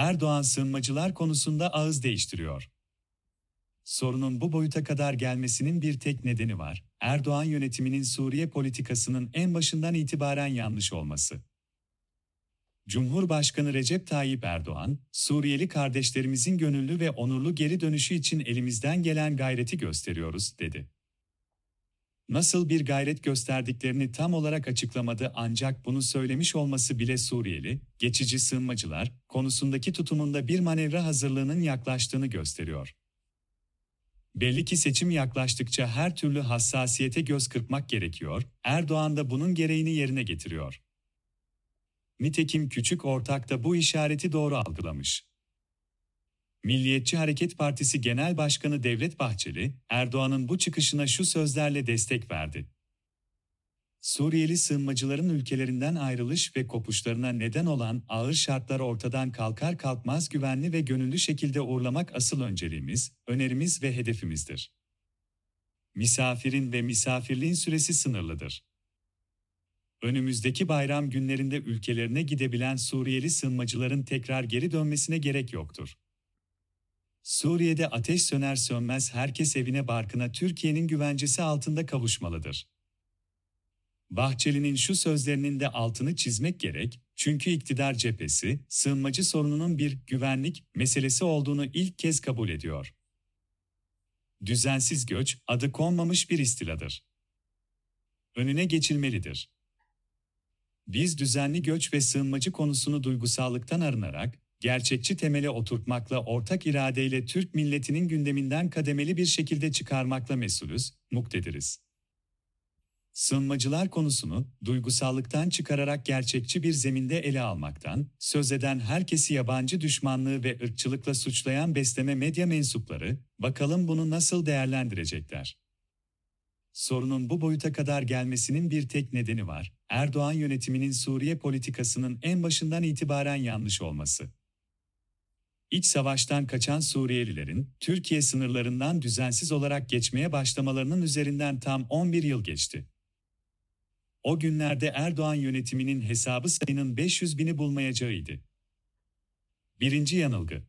Erdoğan sığınmacılar konusunda ağız değiştiriyor. Sorunun bu boyuta kadar gelmesinin bir tek nedeni var. Erdoğan yönetiminin Suriye politikasının en başından itibaren yanlış olması. Cumhurbaşkanı Recep Tayyip Erdoğan, Suriyeli kardeşlerimizin gönüllü ve onurlu geri dönüşü için elimizden gelen gayreti gösteriyoruz, dedi. Nasıl bir gayret gösterdiklerini tam olarak açıklamadı ancak bunu söylemiş olması bile Suriyeli, geçici sığınmacılar konusundaki tutumunda bir manevra hazırlığının yaklaştığını gösteriyor. Belli ki seçim yaklaştıkça her türlü hassasiyete göz kırpmak gerekiyor, Erdoğan da bunun gereğini yerine getiriyor. Nitekim küçük ortak da bu işareti doğru algılamış. Milliyetçi Hareket Partisi Genel Başkanı Devlet Bahçeli, Erdoğan'ın bu çıkışına şu sözlerle destek verdi. Suriyeli sığınmacıların ülkelerinden ayrılış ve kopuşlarına neden olan ağır şartlar ortadan kalkar kalkmaz güvenli ve gönüllü şekilde uğurlamak asıl önceliğimiz, önerimiz ve hedefimizdir. Misafirin ve misafirliğin süresi sınırlıdır. Önümüzdeki bayram günlerinde ülkelerine gidebilen Suriyeli sığınmacıların tekrar geri dönmesine gerek yoktur. Suriye'de ateş söner sönmez herkes evine barkına Türkiye'nin güvencesi altında kavuşmalıdır. Bahçeli'nin şu sözlerinin de altını çizmek gerek, çünkü iktidar cephesi, sığınmacı sorununun bir güvenlik meselesi olduğunu ilk kez kabul ediyor. Düzensiz göç, adı konmamış bir istiladır. Önüne geçilmelidir. Biz düzenli göç ve sığınmacı konusunu duygusallıktan arınarak, gerçekçi temele oturtmakla ortak iradeyle Türk milletinin gündeminden kademeli bir şekilde çıkarmakla mesulüz, muktediriz. Sığınmacılar konusunu duygusallıktan çıkararak gerçekçi bir zeminde ele almaktan, söz eden herkesi yabancı düşmanlığı ve ırkçılıkla suçlayan besleme medya mensupları, bakalım bunu nasıl değerlendirecekler? Sorunun bu boyuta kadar gelmesinin bir tek nedeni var, Erdoğan yönetiminin Suriye politikasının en başından itibaren yanlış olması. İç savaştan kaçan Suriyelilerin Türkiye sınırlarından düzensiz olarak geçmeye başlamalarının üzerinden tam 11 yıl geçti. O günlerde Erdoğan yönetiminin hesabı sayının 500 bini bulmayacağıydı. Birinci yanılgı.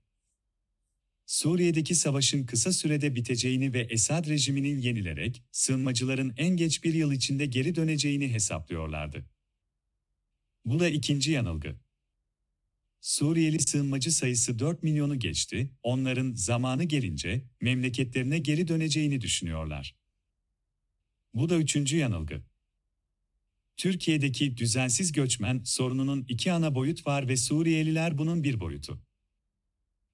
Suriye'deki savaşın kısa sürede biteceğini ve Esad rejiminin yenilerek sığınmacıların en geç bir yıl içinde geri döneceğini hesaplıyorlardı. Bu da ikinci yanılgı. Suriyeli sığınmacı sayısı 4 milyonu geçti, onların zamanı gelince memleketlerine geri döneceğini düşünüyorlar. Bu da üçüncü yanılgı. Türkiye'deki düzensiz göçmen sorununun iki ana boyut var ve Suriyeliler bunun bir boyutu.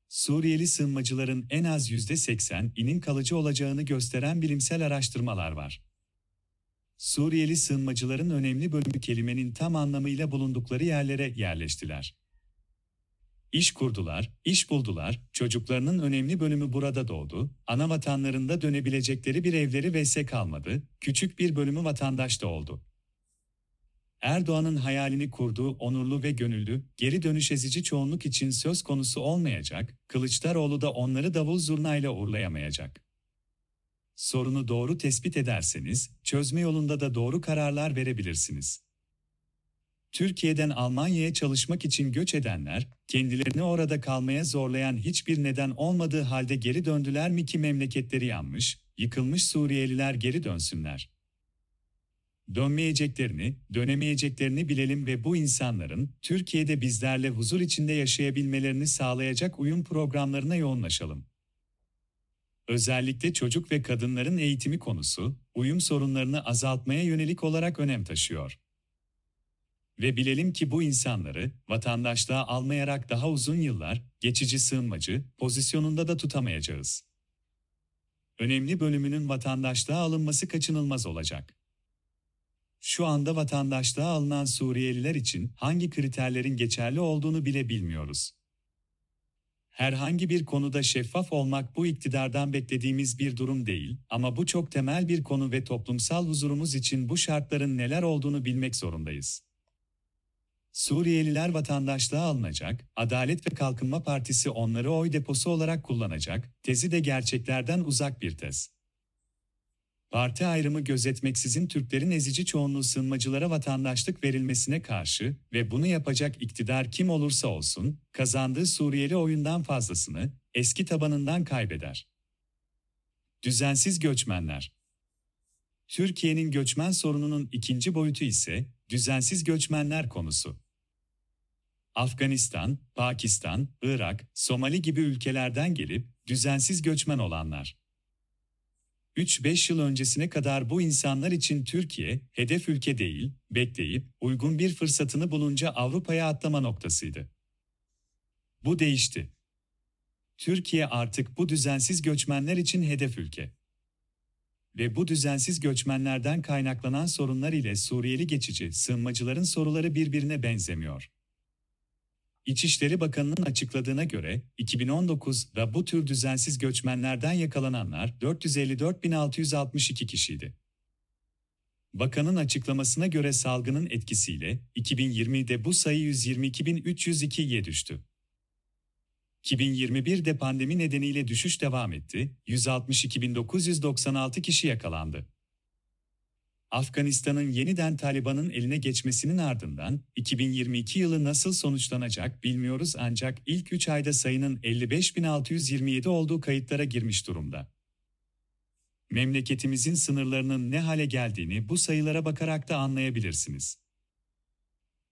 Suriyeli sığınmacıların en az %80'inin kalıcı olacağını gösteren bilimsel araştırmalar var. Suriyeli sığınmacıların önemli bölümü kelimenin tam anlamıyla bulundukları yerlere yerleştiler. İş kurdular, iş buldular, çocuklarının önemli bölümü burada doğdu, ana vatanlarında dönebilecekleri bir evleri vs kalmadı, küçük bir bölümü vatandaş da oldu. Erdoğan'ın hayalini kurduğu onurlu ve gönüllü, geri dönüş ezici çoğunluk için söz konusu olmayacak, Kılıçdaroğlu da onları davul zurnayla uğurlayamayacak. Sorunu doğru tespit ederseniz, çözme yolunda da doğru kararlar verebilirsiniz. Türkiye'den Almanya'ya çalışmak için göç edenler, kendilerini orada kalmaya zorlayan hiçbir neden olmadığı halde geri döndüler mi ki memleketleri yanmış, yıkılmış Suriyeliler geri dönsünler. Dönmeyeceklerini, dönemeyeceklerini bilelim ve bu insanların Türkiye'de bizlerle huzur içinde yaşayabilmelerini sağlayacak uyum programlarına yoğunlaşalım. Özellikle çocuk ve kadınların eğitimi konusu, uyum sorunlarını azaltmaya yönelik olarak önem taşıyor. Ve bilelim ki bu insanları vatandaşlığa almayarak daha uzun yıllar geçici sığınmacı pozisyonunda da tutamayacağız. Önemli bölümünün vatandaşlığa alınması kaçınılmaz olacak. Şu anda vatandaşlığa alınan Suriyeliler için hangi kriterlerin geçerli olduğunu bile bilmiyoruz. Herhangi bir konuda şeffaf olmak bu iktidardan beklediğimiz bir durum değil ama bu çok temel bir konu ve toplumsal huzurumuz için bu şartların neler olduğunu bilmek zorundayız. Suriyeliler vatandaşlığa alınacak, Adalet ve Kalkınma Partisi onları oy deposu olarak kullanacak, tezi de gerçeklerden uzak bir tez. parti ayrımı gözetmeksizin Türklerin ezici çoğunluğu sığınmacılara vatandaşlık verilmesine karşı ve bunu yapacak iktidar kim olursa olsun, kazandığı Suriyeli oyundan fazlasını eski tabanından kaybeder. Düzensiz göçmenler Türkiye'nin göçmen sorununun ikinci boyutu ise düzensiz göçmenler konusu. Afganistan, Pakistan, Irak, Somali gibi ülkelerden gelip düzensiz göçmen olanlar. 3-5 yıl öncesine kadar bu insanlar için Türkiye, hedef ülke değil, bekleyip, uygun bir fırsatını bulunca Avrupa'ya atlama noktasıydı. Bu değişti. Türkiye artık bu düzensiz göçmenler için hedef ülke. Ve bu düzensiz göçmenlerden kaynaklanan sorunlar ile Suriyeli geçici sığınmacıların soruları birbirine benzemiyor. İçişleri Bakanı'nın açıkladığına göre 2019'da bu tür düzensiz göçmenlerden yakalananlar 454.662 kişiydi. Bakanın açıklamasına göre salgının etkisiyle 2020'de bu sayı 122.302'ye düştü. 2021'de pandemi nedeniyle düşüş devam etti, 162.996 kişi yakalandı. Afganistan'ın yeniden Taliban'ın eline geçmesinin ardından 2022 yılı nasıl sonuçlanacak bilmiyoruz ancak ilk 3 ayda sayının 55.627 olduğu kayıtlara girmiş durumda. Memleketimizin sınırlarının ne hale geldiğini bu sayılara bakarak da anlayabilirsiniz.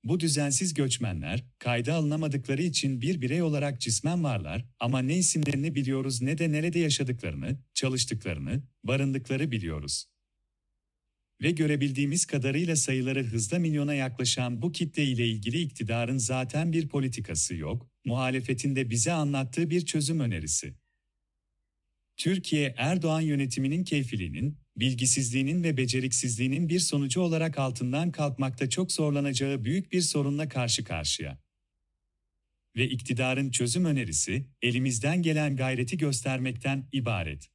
Bu düzensiz göçmenler, kayda alınamadıkları için bir birey olarak cismen varlar ama ne isimlerini biliyoruz ne de nerede yaşadıklarını, çalıştıklarını, barındıkları biliyoruz. Ve görebildiğimiz kadarıyla sayıları hızla milyona yaklaşan bu kitle ile ilgili iktidarın zaten bir politikası yok, muhalefetin de bize anlattığı bir çözüm önerisi. Türkiye Erdoğan yönetiminin keyfiliğinin, bilgisizliğinin ve beceriksizliğinin bir sonucu olarak altından kalkmakta çok zorlanacağı büyük bir sorunla karşı karşıya. Ve iktidarın çözüm önerisi, elimizden gelen gayreti göstermekten ibaret.